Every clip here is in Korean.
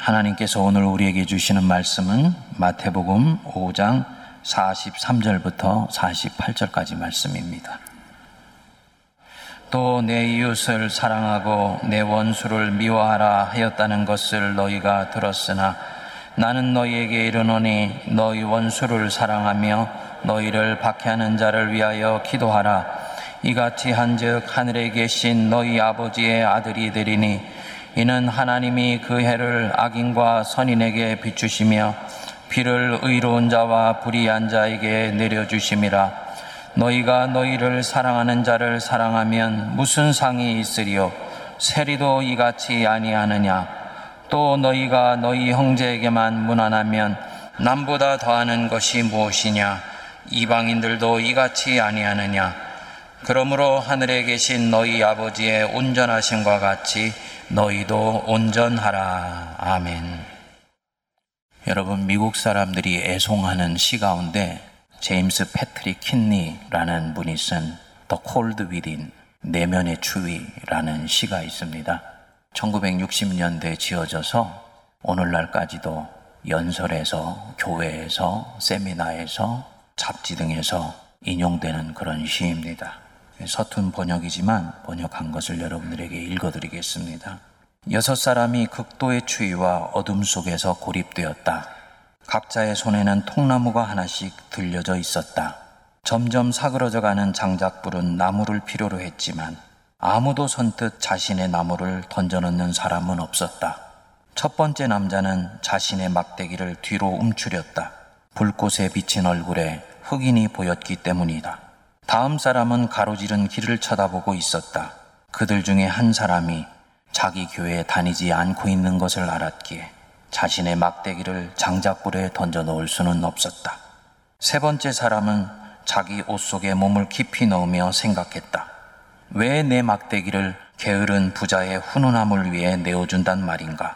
하나님께서 오늘 우리에게 주시는 말씀은 마태복음 5장 43절부터 48절까지 말씀입니다. 또 내 이웃을 사랑하고 내 원수를 미워하라 하였다는 것을 너희가 들었으나 나는 너희에게 이르노니 너희 원수를 사랑하며 너희를 박해하는 자를 위하여 기도하라 이같이 한즉 하늘에 계신 너희 아버지의 아들이 되리니 이는 하나님이 그 해를 악인과 선인에게 비추시며 비를 의로운 자와 불의한 자에게 내려주심이라. 너희가 너희를 사랑하는 자를 사랑하면 무슨 상이 있으리요? 세리도 이같이 아니하느냐? 또 너희가 너희 형제에게만 무난하면 남보다 더하는 것이 무엇이냐? 이방인들도 이같이 아니하느냐 그러므로 하늘에 계신 너희 아버지의 온전하심과 같이 너희도 온전하라 아멘 여러분 미국 사람들이 애송하는 시 가운데 제임스 패트릭 킨니라는 분이 쓴 The Cold Within 내면의 추위라는 시가 있습니다. 1960년대에 지어져서 오늘날까지도 연설에서 교회에서 세미나에서 잡지 등에서 인용되는 그런 시입니다. 서툰 번역이지만 번역한 것을 여러분들에게 읽어드리겠습니다. 여섯 사람이 극도의 추위와 어둠 속에서 고립되었다. 각자의 손에는 통나무가 하나씩 들려져 있었다. 점점 사그러져 가는 장작불은 나무를 필요로 했지만 아무도 선뜻 자신의 나무를 던져놓는 사람은 없었다. 첫 번째 남자는 자신의 막대기를 뒤로 움츠렸다. 불꽃에 비친 얼굴에 흑인이 보였기 때문이다. 다음 사람은 가로지른 길을 쳐다보고 있었다. 그들 중에 한 사람이 자기 교회에 다니지 않고 있는 것을 알았기에 자신의 막대기를 장작불에 던져 놓을 수는 없었다. 세 번째 사람은 자기 옷 속에 몸을 깊이 넣으며 생각했다. 왜 내 막대기를 게으른 부자의 훈훈함을 위해 내어준단 말인가?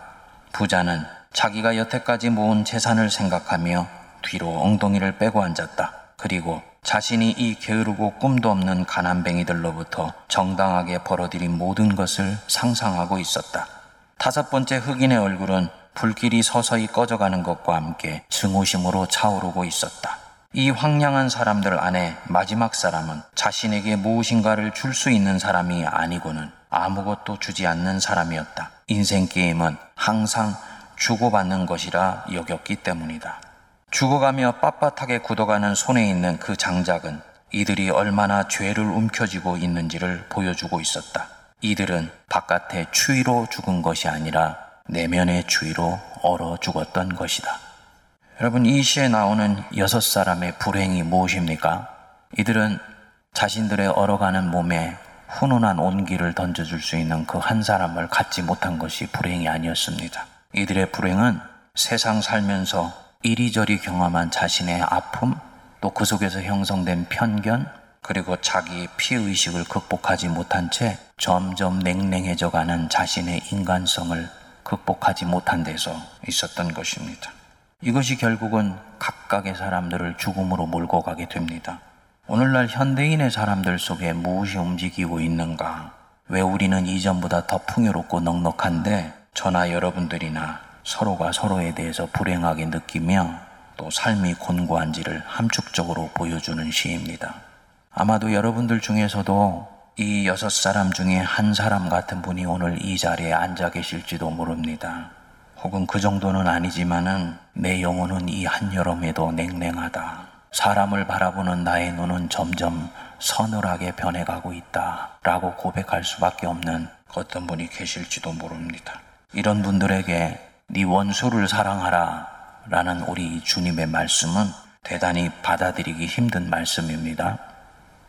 부자는 자기가 여태까지 모은 재산을 생각하며 뒤로 엉덩이를 빼고 앉았다. 그리고 자신이 이 게으르고 꿈도 없는 가난뱅이들로부터 정당하게 벌어들인 모든 것을 상상하고 있었다. 다섯 번째 흑인의 얼굴은 불길이 서서히 꺼져가는 것과 함께 증오심으로 차오르고 있었다. 이 황량한 사람들 안에 마지막 사람은 자신에게 무엇인가를 줄 수 있는 사람이 아니고는 아무것도 주지 않는 사람이었다. 인생 게임은 항상 주고받는 것이라 여겼기 때문이다. 죽어가며 빳빳하게 굳어가는 손에 있는 그 장작은 이들이 얼마나 죄를 움켜쥐고 있는지를 보여주고 있었다. 이들은 바깥의 추위로 죽은 것이 아니라 내면의 주의로 얼어 죽었던 것이다. 여러분, 이 시에 나오는 여섯 사람의 불행이 무엇입니까? 이들은 자신들의 얼어가는 몸에 훈훈한 온기를 던져줄 수 있는 그 한 사람을 갖지 못한 것이 불행이 아니었습니다. 이들의 불행은 세상 살면서 이리저리 경험한 자신의 아픔, 또 그 속에서 형성된 편견, 그리고 자기 피의식을 극복하지 못한 채 점점 냉랭해져 가는 자신의 인간성을 극복하지 못한 데서 있었던 것입니다. 이것이 결국은 각각의 사람들을 죽음으로 몰고 가게 됩니다. 오늘날 현대인의 사람들 속에 무엇이 움직이고 있는가? 왜 우리는 이전보다 더 풍요롭고 넉넉한데 저나 여러분들이나 서로가 서로에 대해서 불행하게 느끼며 또 삶이 곤고한지를 함축적으로 보여주는 시입니다. 아마도 여러분들 중에서도 이 여섯 사람 중에 한 사람 같은 분이 오늘 이 자리에 앉아 계실지도 모릅니다. 혹은 그 정도는 아니지만은 내 영혼은 이 한여름에도 냉랭하다. 사람을 바라보는 나의 눈은 점점 서늘하게 변해가고 있다. 라고 고백할 수밖에 없는 어떤 분이 계실지도 모릅니다. 이런 분들에게 네 원수를 사랑하라. 라는 우리 주님의 말씀은 대단히 받아들이기 힘든 말씀입니다.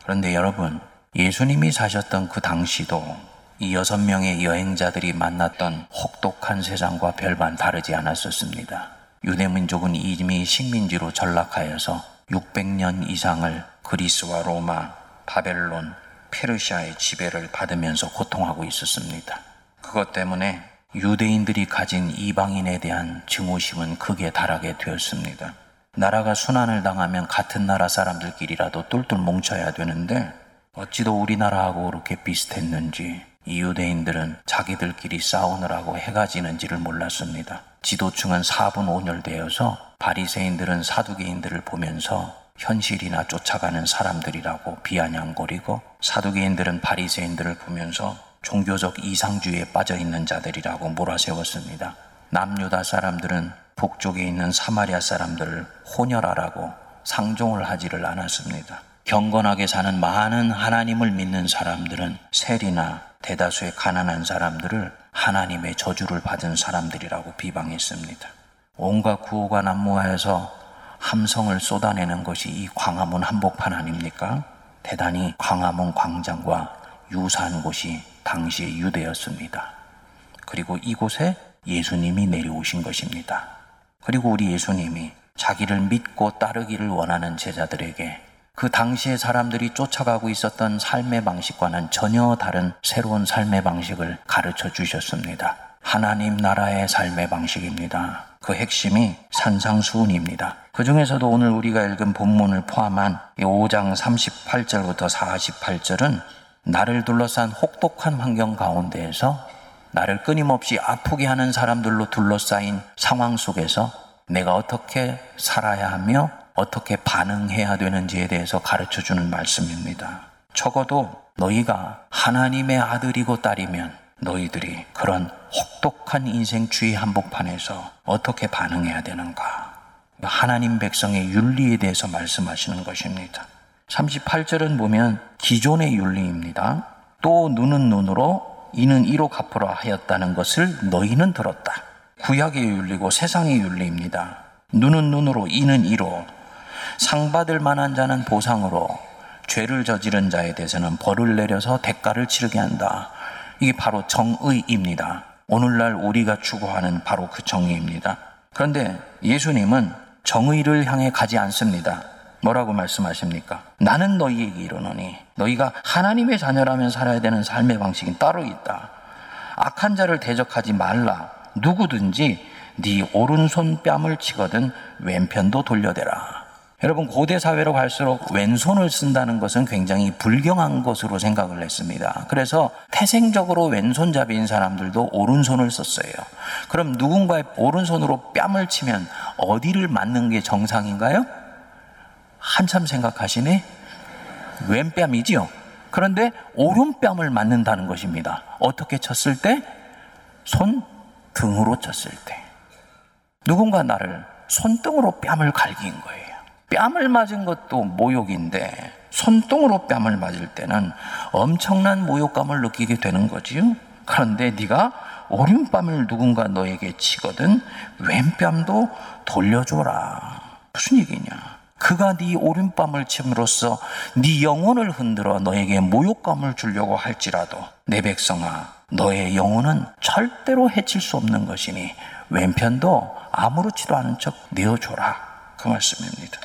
그런데 여러분, 예수님이 사셨던 그 당시도 이 여섯 명의 여행자들이 만났던 혹독한 세상과 별반 다르지 않았었습니다. 유대민족은 이미 식민지로 전락하여서 600년 이상을 그리스와 로마, 바벨론, 페르시아의 지배를 받으면서 고통하고 있었습니다. 그것 때문에 유대인들이 가진 이방인에 대한 증오심은 극에 달하게 되었습니다. 나라가 순환을 당하면 같은 나라 사람들끼리라도 똘똘 뭉쳐야 되는데 어찌도 우리나라하고 그렇게 비슷했는지 이 유대인들은 자기들끼리 싸우느라고 해가 지는지를 몰랐습니다. 지도층은 사분오열되어서 바리새인들은 사두개인들을 보면서 현실이나 쫓아가는 사람들이라고 비아냥거리고 사두개인들은 바리새인들을 보면서 종교적 이상주의에 빠져 있는 자들이라고 몰아세웠습니다. 남유다 사람들은 북쪽에 있는 사마리아 사람들을 혼혈하라고 상종을 하지를 않았습니다. 경건하게 사는 많은 하나님을 믿는 사람들은 셀이나 대다수의 가난한 사람들을 하나님의 저주를 받은 사람들이라고 비방했습니다. 온갖 구호가 난무하여서 함성을 쏟아내는 것이 이 광화문 한복판 아닙니까? 대단히 광화문 광장과 유사한 곳이 당시의 유대였습니다. 그리고 이곳에 예수님이 내려오신 것입니다. 그리고 우리 예수님이 자기를 믿고 따르기를 원하는 제자들에게 그 당시의 사람들이 쫓아가고 있었던 삶의 방식과는 전혀 다른 새로운 삶의 방식을 가르쳐 주셨습니다. 하나님 나라의 삶의 방식입니다. 그 핵심이 산상수훈입니다. 그 중에서도 오늘 우리가 읽은 본문을 포함한 5장 38절부터 48절은 나를 둘러싼 혹독한 환경 가운데에서 나를 끊임없이 아프게 하는 사람들로 둘러싸인 상황 속에서 내가 어떻게 살아야 하며 어떻게 반응해야 되는지에 대해서 가르쳐 주는 말씀입니다. 적어도 너희가 하나님의 아들이고 딸이면 너희들이 그런 혹독한 인생 주의 한복판에서 어떻게 반응해야 되는가. 하나님 백성의 윤리에 대해서 말씀하시는 것입니다. 38절은 보면 기존의 윤리입니다. 또 눈은 눈으로 이는 이로 갚으라 하였다는 것을 너희는 들었다. 구약의 윤리고 세상의 윤리입니다. 눈은 눈으로 이는 이로 상 받을 만한 자는 보상으로 죄를 저지른 자에 대해서는 벌을 내려서 대가를 치르게 한다. 이게 바로 정의입니다. 오늘날 우리가 추구하는 바로 그 정의입니다. 그런데 예수님은 정의를 향해 가지 않습니다. 뭐라고 말씀하십니까? 나는 너희에게 이르노니 너희가 하나님의 자녀라면 살아야 되는 삶의 방식이 따로 있다. 악한 자를 대적하지 말라. 누구든지 네 오른손 뺨을 치거든 왼편도 돌려대라. 여러분 고대 사회로 갈수록 왼손을 쓴다는 것은 굉장히 불경한 것으로 생각을 했습니다. 그래서 태생적으로 왼손잡이인 사람들도 오른손을 썼어요. 그럼 누군가의 오른손으로 뺨을 치면 어디를 맞는 게 정상인가요? 한참 생각하시네? 왼뺨이지요. 그런데 오른뺨을 맞는다는 것입니다. 어떻게 쳤을 때? 손 등으로 쳤을 때. 누군가 나를 손등으로 뺨을 갈긴 거예요. 뺨을 맞은 것도 모욕인데 손등으로 뺨을 맞을 때는 엄청난 모욕감을 느끼게 되는 거지요. 그런데 네가 오른뺨을 누군가 너에게 치거든 왼뺨도 돌려줘라. 무슨 얘기냐? 그가 네 오른뺨을 침으로써 네 영혼을 흔들어 너에게 모욕감을 주려고 할지라도 내 백성아 너의 영혼은 절대로 해칠 수 없는 것이니 왼편도 아무렇지도 않은 척 내어줘라. 그 말씀입니다.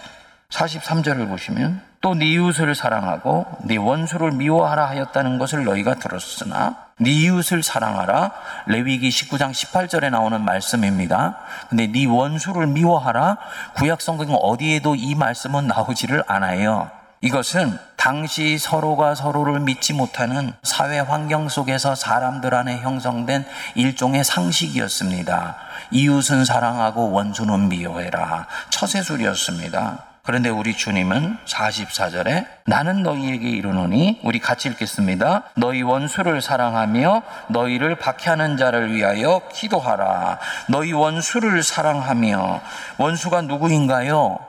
43절을 보시면 또 네 이웃을 사랑하고 네 원수를 미워하라 하였다는 것을 너희가 들었으나 네 이웃을 사랑하라 레위기 19장 18절에 나오는 말씀입니다. 근데 네 원수를 미워하라 구약 성경 어디에도 이 말씀은 나오지를 않아요. 이것은 당시 서로가 서로를 믿지 못하는 사회 환경 속에서 사람들 안에 형성된 일종의 상식이었습니다. 이웃은 사랑하고 원수는 미워해라. 처세술이었습니다. 그런데 우리 주님은 44절에 나는 너희에게 이르노니 우리 같이 읽겠습니다. 너희 원수를 사랑하며 너희를 박해하는 자를 위하여 기도하라. 너희 원수를 사랑하며 원수가 누구인가요?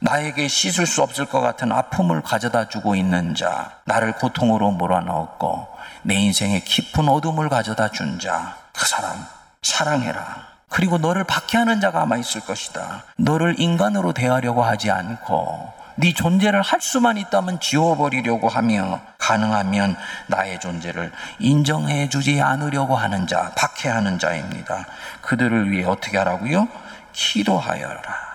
나에게 씻을 수 없을 것 같은 아픔을 가져다 주고 있는 자, 나를 고통으로 몰아넣었고 내 인생에 깊은 어둠을 가져다 준 자, 그 사람 사랑해라. 그리고 너를 박해하는 자가 아마 있을 것이다. 너를 인간으로 대하려고 하지 않고 네 존재를 할 수만 있다면 지워버리려고 하며 가능하면 나의 존재를 인정해 주지 않으려고 하는 자, 박해하는 자입니다. 그들을 위해 어떻게 하라고요? 기도하여라.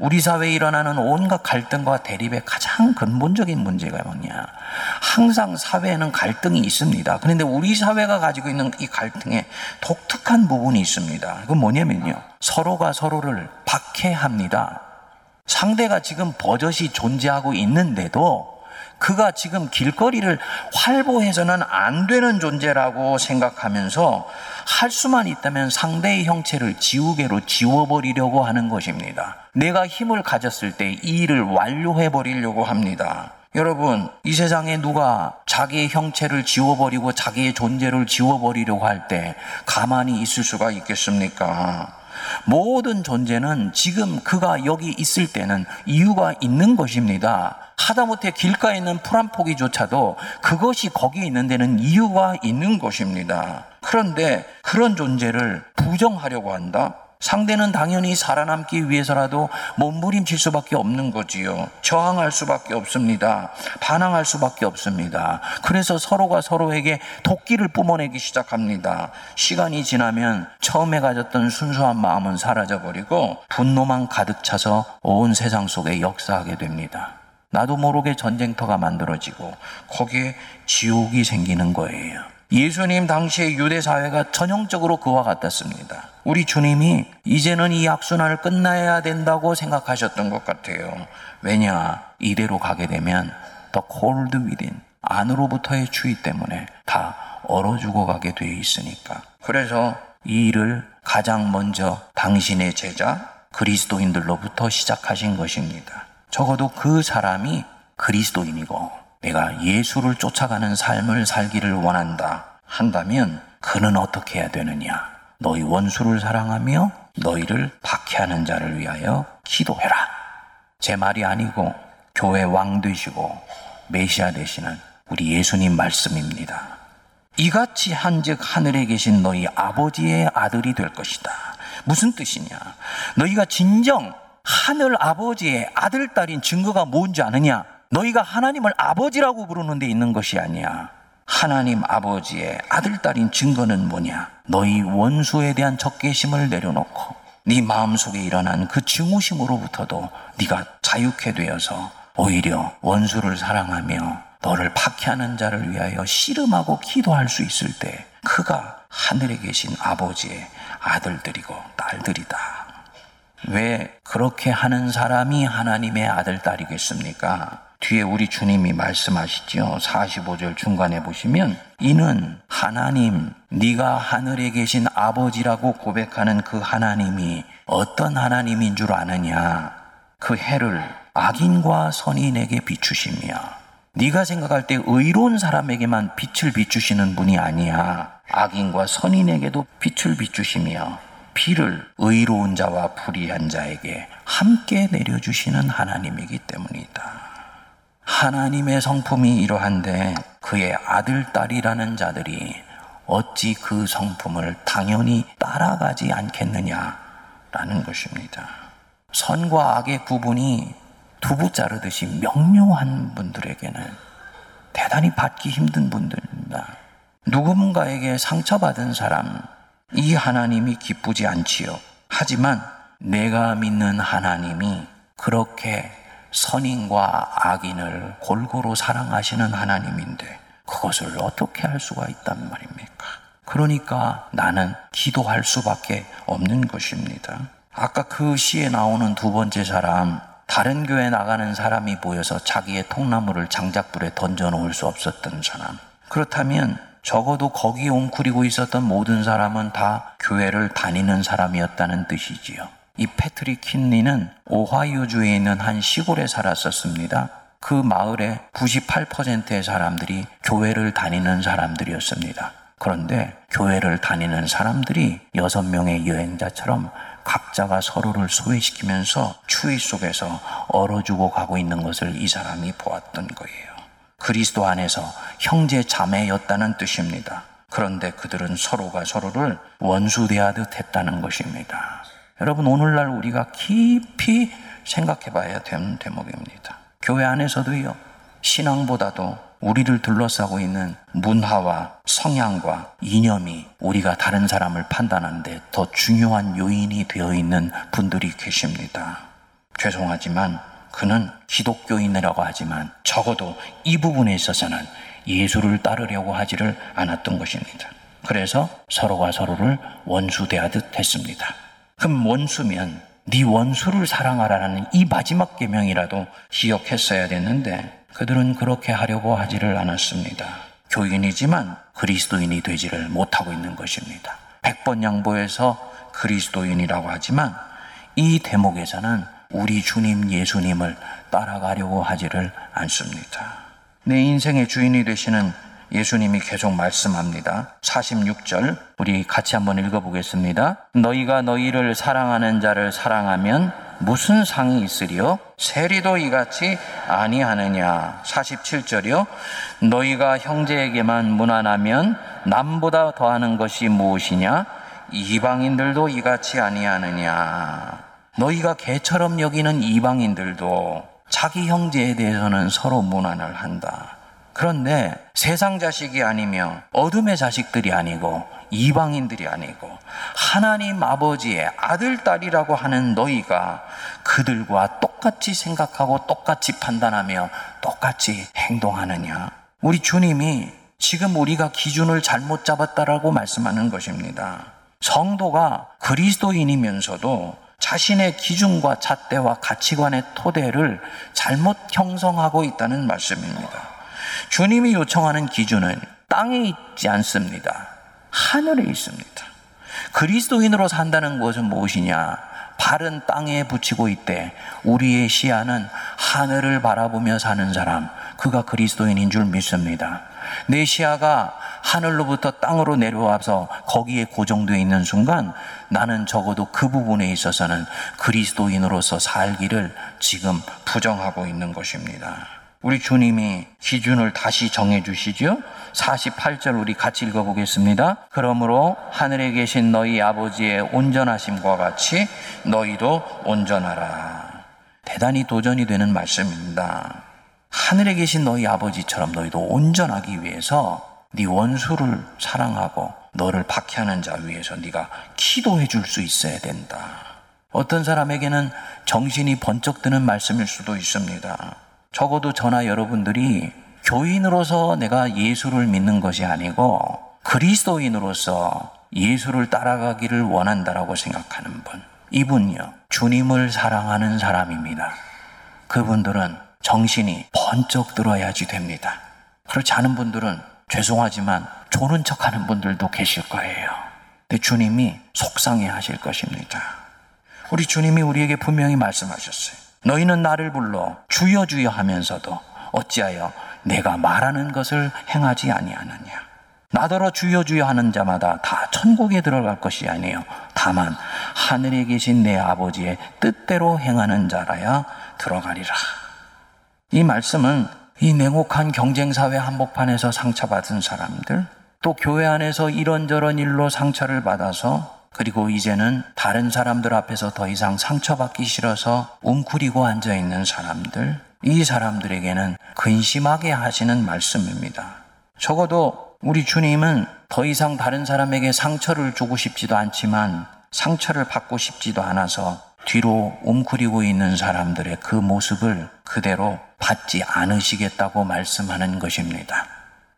우리 사회에 일어나는 온갖 갈등과 대립의 가장 근본적인 문제가 뭐냐? 항상 사회에는 갈등이 있습니다. 그런데 우리 사회가 가지고 있는 이 갈등에 독특한 부분이 있습니다. 그건 뭐냐면요. 서로가 서로를 박해합니다. 상대가 지금 버젓이 존재하고 있는데도 그가 지금 길거리를 활보해서는 안 되는 존재라고 생각하면서 할 수만 있다면 상대의 형체를 지우개로 지워버리려고 하는 것입니다. 내가 힘을 가졌을 때 이 일을 완료해 버리려고 합니다. 여러분, 이 세상에 누가 자기의 형체를 지워버리고 자기의 존재를 지워버리려고 할 때 가만히 있을 수가 있겠습니까? 모든 존재는 지금 그가 여기 있을 때는 이유가 있는 것입니다. 하다못해 길가에 있는 풀 한 포기조차도 그것이 거기에 있는 데는 이유가 있는 것입니다. 그런데 그런 존재를 부정하려고 한다? 상대는 당연히 살아남기 위해서라도 몸부림칠 수밖에 없는 거지요. 저항할 수밖에 없습니다. 반항할 수밖에 없습니다. 그래서 서로가 서로에게 도끼를 뿜어내기 시작합니다. 시간이 지나면 처음에 가졌던 순수한 마음은 사라져버리고 분노만 가득 차서 온 세상 속에 역사하게 됩니다. 나도 모르게 전쟁터가 만들어지고 거기에 지옥이 생기는 거예요. 예수님 당시의 유대 사회가 전형적으로 그와 같았습니다. 우리 주님이 이제는 이 악순환을 끝나야 된다고 생각하셨던 것 같아요. 왜냐? 이대로 가게 되면 더 cold within 안으로부터의 추위 때문에 다 얼어 죽어가게 되어 있으니까. 그래서 이 일을 가장 먼저 당신의 제자 그리스도인들로부터 시작하신 것입니다. 적어도 그 사람이 그리스도인이고 내가 예수를 쫓아가는 삶을 살기를 원한다 한다면 그는 어떻게 해야 되느냐? 너희 원수를 사랑하며 너희를 박해하는 자를 위하여 기도해라. 제 말이 아니고 교회 왕 되시고 메시아 되시는 우리 예수님 말씀입니다. 이같이 한즉 하늘에 계신 너희 아버지의 아들이 될 것이다. 무슨 뜻이냐? 너희가 진정 하늘 아버지의 아들, 딸인 증거가 뭔지 아느냐? 너희가 하나님을 아버지라고 부르는 데 있는 것이 아니야. 하나님 아버지의 아들, 딸인 증거는 뭐냐? 너희 원수에 대한 적개심을 내려놓고 네 마음속에 일어난 그 증오심으로부터도 네가 자유케 되어서 오히려 원수를 사랑하며 너를 박해하는 자를 위하여 씨름하고 기도할 수 있을 때 그가 하늘에 계신 아버지의 아들들이고 딸들이다. 왜 그렇게 하는 사람이 하나님의 아들, 딸이겠습니까? 뒤에 우리 주님이 말씀하시죠. 45절 중간에 보시면 이는 하나님 네가 하늘에 계신 아버지라고 고백하는 그 하나님이 어떤 하나님인 줄 아느냐? 그 해를 악인과 선인에게 비추시며 네가 생각할 때 의로운 사람에게만 빛을 비추시는 분이 아니야. 악인과 선인에게도 빛을 비추시며 비를 의로운 자와 불의한 자에게 함께 내려주시는 하나님이기 때문이다. 하나님의 성품이 이러한데 그의 아들, 딸이라는 자들이 어찌 그 성품을 당연히 따라가지 않겠느냐라는 것입니다. 선과 악의 구분이 두부 자르듯이 명료한 분들에게는 대단히 받기 힘든 분들입니다. 누군가에게 상처받은 사람, 이 하나님이 기쁘지 않지요. 하지만 내가 믿는 하나님이 그렇게 선인과 악인을 골고루 사랑하시는 하나님인데 그것을 어떻게 할 수가 있단 말입니까? 그러니까 나는 기도할 수밖에 없는 것입니다. 아까 그 시에 나오는 두 번째 사람, 다른 교회 나가는 사람이 보여서 자기의 통나무를 장작불에 던져 놓을 수 없었던 사람. 그렇다면 적어도 거기 웅크리고 있었던 모든 사람은 다 교회를 다니는 사람이었다는 뜻이지요. 이 패트릭 킨리는 오하이오주에 있는 한 시골에 살았었습니다. 그 마을의 98%의 사람들이 교회를 다니는 사람들이었습니다. 그런데 교회를 다니는 사람들이 여섯 명의 여행자처럼 각자가 서로를 소외시키면서 추위 속에서 얼어 죽어 가고 있는 것을 이 사람이 보았던 거예요. 그리스도 안에서 형제 자매였다는 뜻입니다. 그런데 그들은 서로가 서로를 원수 대하듯 했다는 것입니다. 여러분, 오늘날 우리가 깊이 생각해 봐야 되는 대목입니다. 교회 안에서도요, 신앙보다도 우리를 둘러싸고 있는 문화와 성향과 이념이 우리가 다른 사람을 판단하는데 더 중요한 요인이 되어 있는 분들이 계십니다. 죄송하지만 그는 기독교인이라고 하지만 적어도 이 부분에 있어서는 예수를 따르려고 하지를 않았던 것입니다. 그래서 서로가 서로를 원수 대하듯 했습니다. 그럼 원수면 네 원수를 사랑하라는 이 마지막 계명이라도 기억했어야 됐는데 그들은 그렇게 하려고 하지를 않았습니다. 교인이지만 그리스도인이 되지를 못하고 있는 것입니다. 백번 양보해서 그리스도인이라고 하지만 이 대목에서는 우리 주님 예수님을 따라가려고 하지를 않습니다. 내 인생의 주인이 되시는 예수님이 계속 말씀합니다. 46절 우리 같이 한번 읽어보겠습니다. 너희가 너희를 사랑하는 자를 사랑하면 무슨 상이 있으리요? 세리도 이같이 아니하느냐. 47절이요. 너희가 형제에게만 무난하면 남보다 더하는 것이 무엇이냐? 이방인들도 이같이 아니하느냐. 너희가 개처럼 여기는 이방인들도 자기 형제에 대해서는 서로 무난을 한다. 그런데 세상 자식이 아니며 어둠의 자식들이 아니고 이방인들이 아니고 하나님 아버지의 아들, 딸이라고 하는 너희가 그들과 똑같이 생각하고 똑같이 판단하며 똑같이 행동하느냐. 우리 주님이 지금 우리가 기준을 잘못 잡았다라고 말씀하는 것입니다. 성도가 그리스도인이면서도 자신의 기준과 잣대와 가치관의 토대를 잘못 형성하고 있다는 말씀입니다. 주님이 요청하는 기준은 땅에 있지 않습니다. 하늘에 있습니다. 그리스도인으로 산다는 것은 무엇이냐? 발은 땅에 붙이고 있대. 우리의 시야는 하늘을 바라보며 사는 사람. 그가 그리스도인인 줄 믿습니다. 내 시야가 하늘로부터 땅으로 내려와서 거기에 고정되어 있는 순간 나는 적어도 그 부분에 있어서는 그리스도인으로서 살기를 지금 부정하고 있는 것입니다. 우리 주님이 기준을 다시 정해 주시죠. 48절 우리 같이 읽어보겠습니다. 그러므로 하늘에 계신 너희 아버지의 온전하심과 같이 너희도 온전하라. 대단히 도전이 되는 말씀입니다. 하늘에 계신 너희 아버지처럼 너희도 온전하기 위해서 네 원수를 사랑하고 너를 박해하는 자 위해서 네가 기도해 줄 수 있어야 된다. 어떤 사람에게는 정신이 번쩍 드는 말씀일 수도 있습니다. 적어도 저나 여러분들이 교인으로서 내가 예수를 믿는 것이 아니고 그리스도인으로서 예수를 따라가기를 원한다라고 생각하는 분. 이분요, 주님을 사랑하는 사람입니다. 그분들은 정신이 번쩍 들어야지 됩니다. 그렇지 않은 분들은 죄송하지만 조는 척 하는 분들도 계실 거예요. 근데 주님이 속상해 하실 것입니다. 우리 주님이 우리에게 분명히 말씀하셨어요. 너희는 나를 불러 주여 주여 하면서도 어찌하여 내가 말하는 것을 행하지 아니하느냐. 나더러 주여 주여 하는 자마다 다 천국에 들어갈 것이 아니에요. 다만 하늘에 계신 내 아버지의 뜻대로 행하는 자라야 들어가리라. 이 말씀은 이 냉혹한 경쟁 사회 한복판에서 상처받은 사람들, 또 교회 안에서 이런저런 일로 상처를 받아서 그리고 이제는 다른 사람들 앞에서 더 이상 상처받기 싫어서 웅크리고 앉아 있는 사람들, 이 사람들에게는 근심하게 하시는 말씀입니다. 적어도 우리 주님은 더 이상 다른 사람에게 상처를 주고 싶지도 않지만 상처를 받고 싶지도 않아서 뒤로 웅크리고 있는 사람들의 그 모습을 그대로 받지 않으시겠다고 말씀하는 것입니다.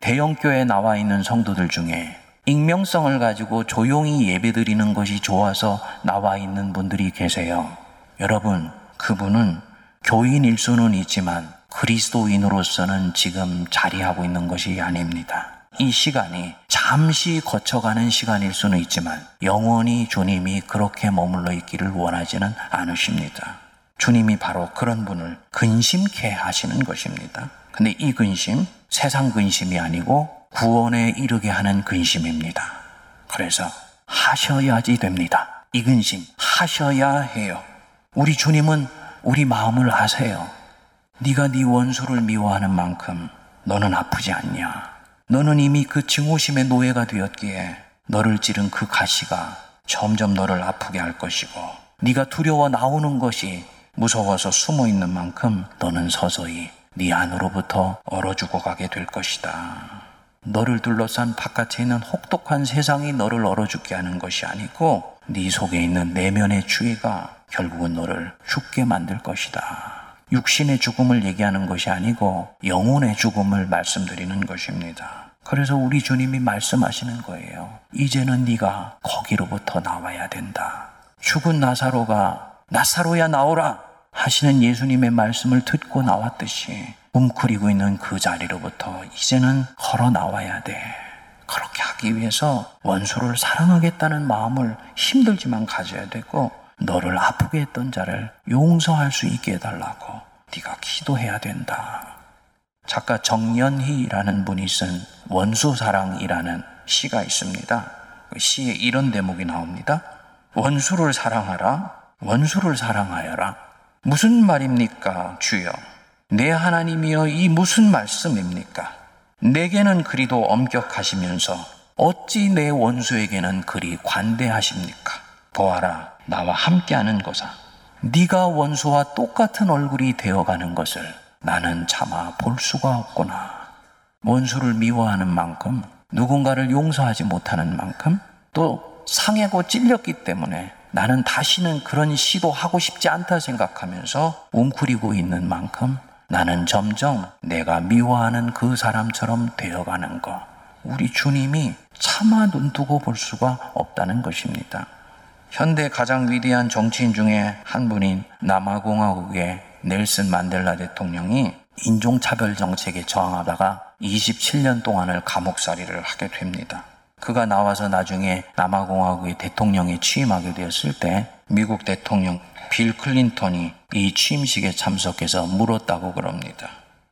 대형교회에 나와 있는 성도들 중에 익명성을 가지고 조용히 예배드리는 것이 좋아서 나와 있는 분들이 계세요. 여러분, 그분은 교인일 수는 있지만 그리스도인으로서는 지금 자리하고 있는 것이 아닙니다. 이 시간이 잠시 거쳐가는 시간일 수는 있지만 영원히 주님이 그렇게 머물러 있기를 원하지는 않으십니다. 주님이 바로 그런 분을 근심케 하시는 것입니다. 근데 이 근심, 세상 근심이 아니고 구원에 이르게 하는 근심입니다. 그래서 하셔야지 됩니다. 이 근심 하셔야 해요. 우리 주님은 우리 마음을 아세요. 네가 네 원수를 미워하는 만큼 너는 아프지 않냐. 너는 이미 그 증오심의 노예가 되었기에 너를 찌른 그 가시가 점점 너를 아프게 할 것이고 네가 두려워 나오는 것이 무서워서 숨어 있는 만큼 너는 서서히 네 안으로부터 얼어 죽어가게 될 것이다. 너를 둘러싼 바깥에 있는 혹독한 세상이 너를 얼어 죽게 하는 것이 아니고 네 속에 있는 내면의 주의가 결국은 너를 죽게 만들 것이다. 육신의 죽음을 얘기하는 것이 아니고 영혼의 죽음을 말씀드리는 것입니다. 그래서 우리 주님이 말씀하시는 거예요. 이제는 네가 거기로부터 나와야 된다. 죽은 나사로가 나사로야 나오라. 하시는 예수님의 말씀을 듣고 나왔듯이 웅크리고 있는 그 자리로부터 이제는 걸어 나와야 돼. 그렇게 하기 위해서 원수를 사랑하겠다는 마음을 힘들지만 가져야 되고 너를 아프게 했던 자를 용서할 수 있게 해달라고 네가 기도해야 된다. 작가 정연희라는 분이 쓴 원수 사랑이라는 시가 있습니다. 그 시에 이런 대목이 나옵니다. 원수를 사랑하라. 원수를 사랑하여라. 무슨 말입니까, 주여? 내 하나님이여 이 무슨 말씀입니까? 내게는 그리도 엄격하시면서 어찌 내 원수에게는 그리 관대하십니까? 보아라, 나와 함께하는 거사. 네가 원수와 똑같은 얼굴이 되어가는 것을 나는 차마 볼 수가 없구나. 원수를 미워하는 만큼 누군가를 용서하지 못하는 만큼 또 상해고 찔렸기 때문에 나는 다시는 그런 시도하고 싶지 않다 생각하면서 웅크리고 있는 만큼 나는 점점 내가 미워하는 그 사람처럼 되어가는 것. 우리 주님이 차마 눈두고 볼 수가 없다는 것입니다. 현대 가장 위대한 정치인 중에 한 분인 남아공화국의 넬슨 만델라 대통령이 인종차별 정책에 저항하다가 27년 동안을 감옥살이를 하게 됩니다. 그가 나와서 나중에 남아공화국의 대통령에 취임하게 되었을 때 미국 대통령 빌 클린턴이 이 취임식에 참석해서 물었다고 그럽니다.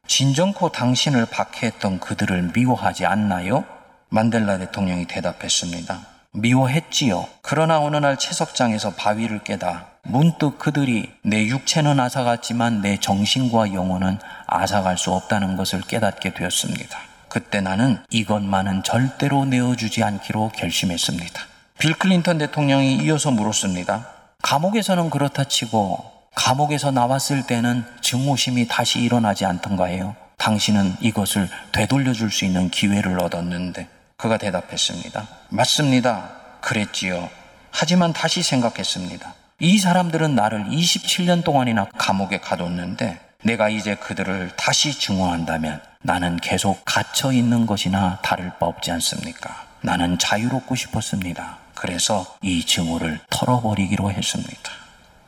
진정코 당신을 박해했던 그들을 미워하지 않나요? 만델라 대통령이 대답했습니다. 미워했지요. 그러나 어느 날 채석장에서 바위를 깨다 문득 그들이 내 육체는 앗아갔지만 내 정신과 영혼은 앗아갈 수 없다는 것을 깨닫게 되었습니다. 그때 나는 이것만은 절대로 내어주지 않기로 결심했습니다. 빌 클린턴 대통령이 이어서 물었습니다. 감옥에서는 그렇다 치고 감옥에서 나왔을 때는 증오심이 다시 일어나지 않던가요? 당신은 이것을 되돌려 줄 수 있는 기회를 얻었는데 그가 대답했습니다. 맞습니다. 그랬지요. 하지만 다시 생각했습니다. 이 사람들은 나를 27년 동안이나 감옥에 가뒀는데 내가 이제 그들을 다시 증오한다면 나는 계속 갇혀 있는 것이나 다를 바 없지 않습니까? 나는 자유롭고 싶었습니다. 그래서 이 증오를 털어버리기로 했습니다.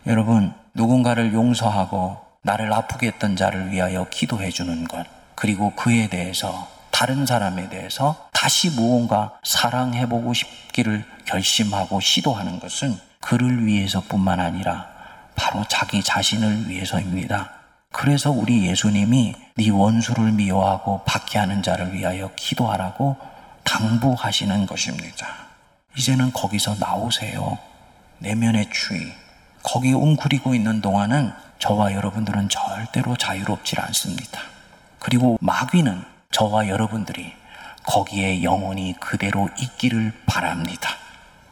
여러분, 누군가를 용서하고 나를 아프게 했던 자를 위하여 기도해 주는 것, 그리고 그에 대해서 다른 사람에 대해서 다시 무언가 사랑해보고 싶기를 결심하고 시도하는 것은 그를 위해서뿐만 아니라 바로 자기 자신을 위해서입니다. 그래서 우리 예수님이 네 원수를 미워하고 박해하는 자를 위하여 기도하라고 당부하시는 것입니다. 이제는 거기서 나오세요. 내면의 추위. 거기 웅크리고 있는 동안은 저와 여러분들은 절대로 자유롭지 않습니다. 그리고 마귀는 저와 여러분들이 거기에 영원히 그대로 있기를 바랍니다.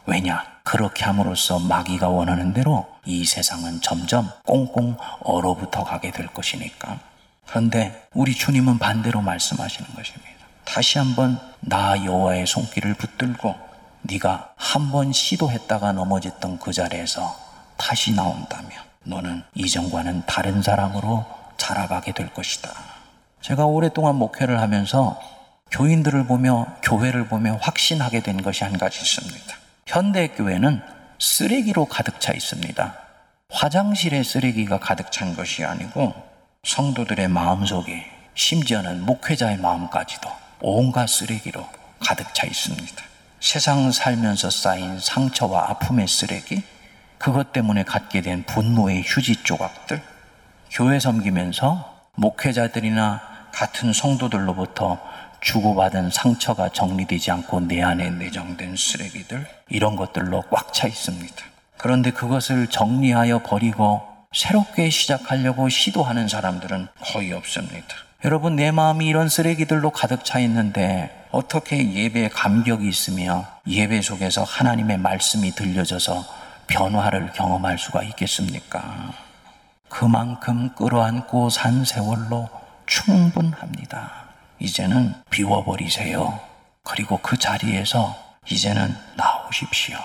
왜냐? 그렇게 함으로써 마귀가 원하는 대로 이 세상은 점점 꽁꽁 얼어붙어 가게 될 것이니까. 그런데 우리 주님은 반대로 말씀하시는 것입니다. 다시 한번 나 여호와의 손길을 붙들고 네가 한 번 시도했다가 넘어졌던 그 자리에서 다시 나온다면 너는 이전과는 다른 사람으로 자라가게 될 것이다. 제가 오랫동안 목회를 하면서 교인들을 보며 교회를 보며 확신하게 된 것이 한 가지 있습니다. 현대 교회는 쓰레기로 가득 차 있습니다. 화장실에 쓰레기가 가득 찬 것이 아니고 성도들의 마음속에 심지어는 목회자의 마음까지도 온갖 쓰레기로 가득 차 있습니다. 세상 살면서 쌓인 상처와 아픔의 쓰레기, 그것 때문에 갖게 된 분노의 휴지 조각들, 교회 섬기면서 목회자들이나 같은 성도들로부터 주고받은 상처가 정리되지 않고 내 안에 내정된 쓰레기들, 이런 것들로 꽉 차 있습니다. 그런데 그것을 정리하여 버리고 새롭게 시작하려고 시도하는 사람들은 거의 없습니다. 여러분, 내 마음이 이런 쓰레기들로 가득 차 있는데 어떻게 예배에 감격이 있으며 예배 속에서 하나님의 말씀이 들려져서 변화를 경험할 수가 있겠습니까? 그만큼 끌어안고 산 세월로 충분합니다. 이제는 비워버리세요. 그리고 그 자리에서 이제는 나오십시오.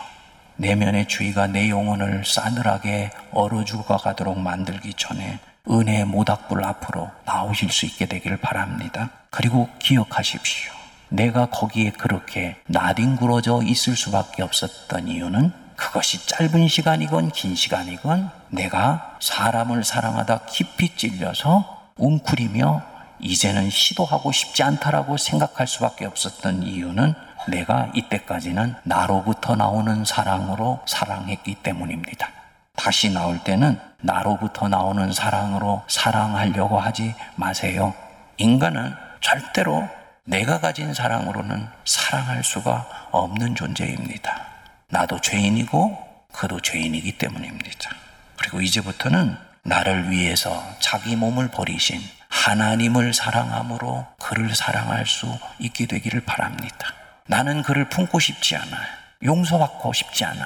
내면의 주의가 내 영혼을 싸늘하게 얼어 죽어가도록 만들기 전에 은혜의 모닥불 앞으로 나오실 수 있게 되기를 바랍니다. 그리고 기억하십시오. 내가 거기에 그렇게 나뒹굴어져 있을 수밖에 없었던 이유는 그것이 짧은 시간이건 긴 시간이건 내가 사람을 사랑하다 깊이 찔려서 웅크리며 이제는 시도하고 싶지 않다라고 생각할 수밖에 없었던 이유는 내가 이때까지는 나로부터 나오는 사랑으로 사랑했기 때문입니다. 다시 나올 때는 나로부터 나오는 사랑으로 사랑하려고 하지 마세요. 인간은 절대로 내가 가진 사랑으로는 사랑할 수가 없는 존재입니다. 나도 죄인이고 그도 죄인이기 때문입니다. 그리고 이제부터는 나를 위해서 자기 몸을 버리신 하나님을 사랑함으로 그를 사랑할 수 있게 되기를 바랍니다. 나는 그를 품고 싶지 않아. 용서받고 싶지 않아.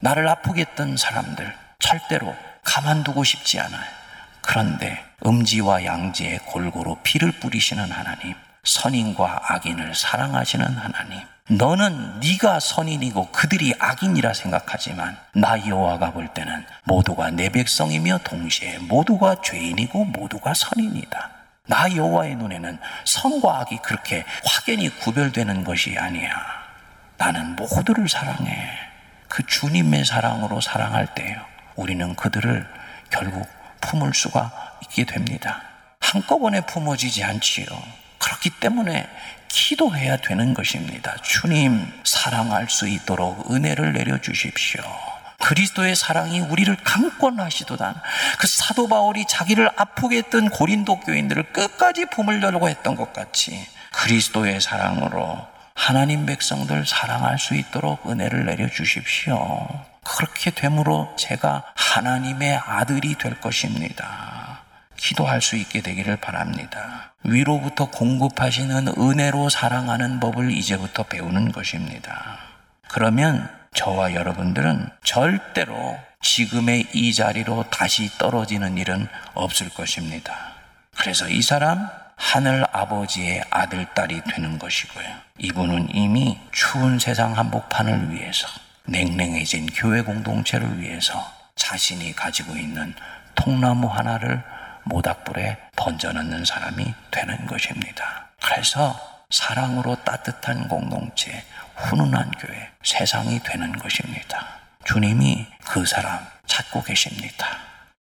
나를 아프게 했던 사람들 절대로 가만두고 싶지 않아. 그런데 음지와 양지에 골고루 피를 뿌리시는 하나님, 선인과 악인을 사랑하시는 하나님. 너는 네가 선인이고 그들이 악인이라 생각하지만 나 여호와가 볼 때는 모두가 내 백성이며 동시에 모두가 죄인이고 모두가 선인이다. 나 여호와의 눈에는 선과 악이 그렇게 확연히 구별되는 것이 아니야. 나는 모두를 사랑해. 그 주님의 사랑으로 사랑할 때요. 우리는 그들을 결국 품을 수가 있게 됩니다. 한꺼번에 품어지지 않지요. 그렇기 때문에 기도해야 되는 것입니다. 주님, 사랑할 수 있도록 은혜를 내려주십시오. 그리스도의 사랑이 우리를 강권하시도다. 그 사도 바울이 자기를 아프게 했던 고린도 교인들을 끝까지 품으려고 했던 것 같이 그리스도의 사랑으로 하나님 백성들 사랑할 수 있도록 은혜를 내려주십시오. 그렇게 됨으로 제가 하나님의 아들이 될 것입니다. 기도할 수 있게 되기를 바랍니다. 위로부터 공급하시는 은혜로 사랑하는 법을 이제부터 배우는 것입니다. 그러면 저와 여러분들은 절대로 지금의 이 자리로 다시 떨어지는 일은 없을 것입니다. 그래서 이 사람 하늘 아버지의 아들, 딸이 되는 것이고요. 이분은 이미 추운 세상 한복판을 위해서 냉랭해진 교회 공동체를 위해서 자신이 가지고 있는 통나무 하나를 모닥불에 던져넣는 사람이 되는 것입니다. 그래서 사랑으로 따뜻한 공동체, 훈훈한 교회, 세상이 되는 것입니다. 주님이 그 사람 찾고 계십니다.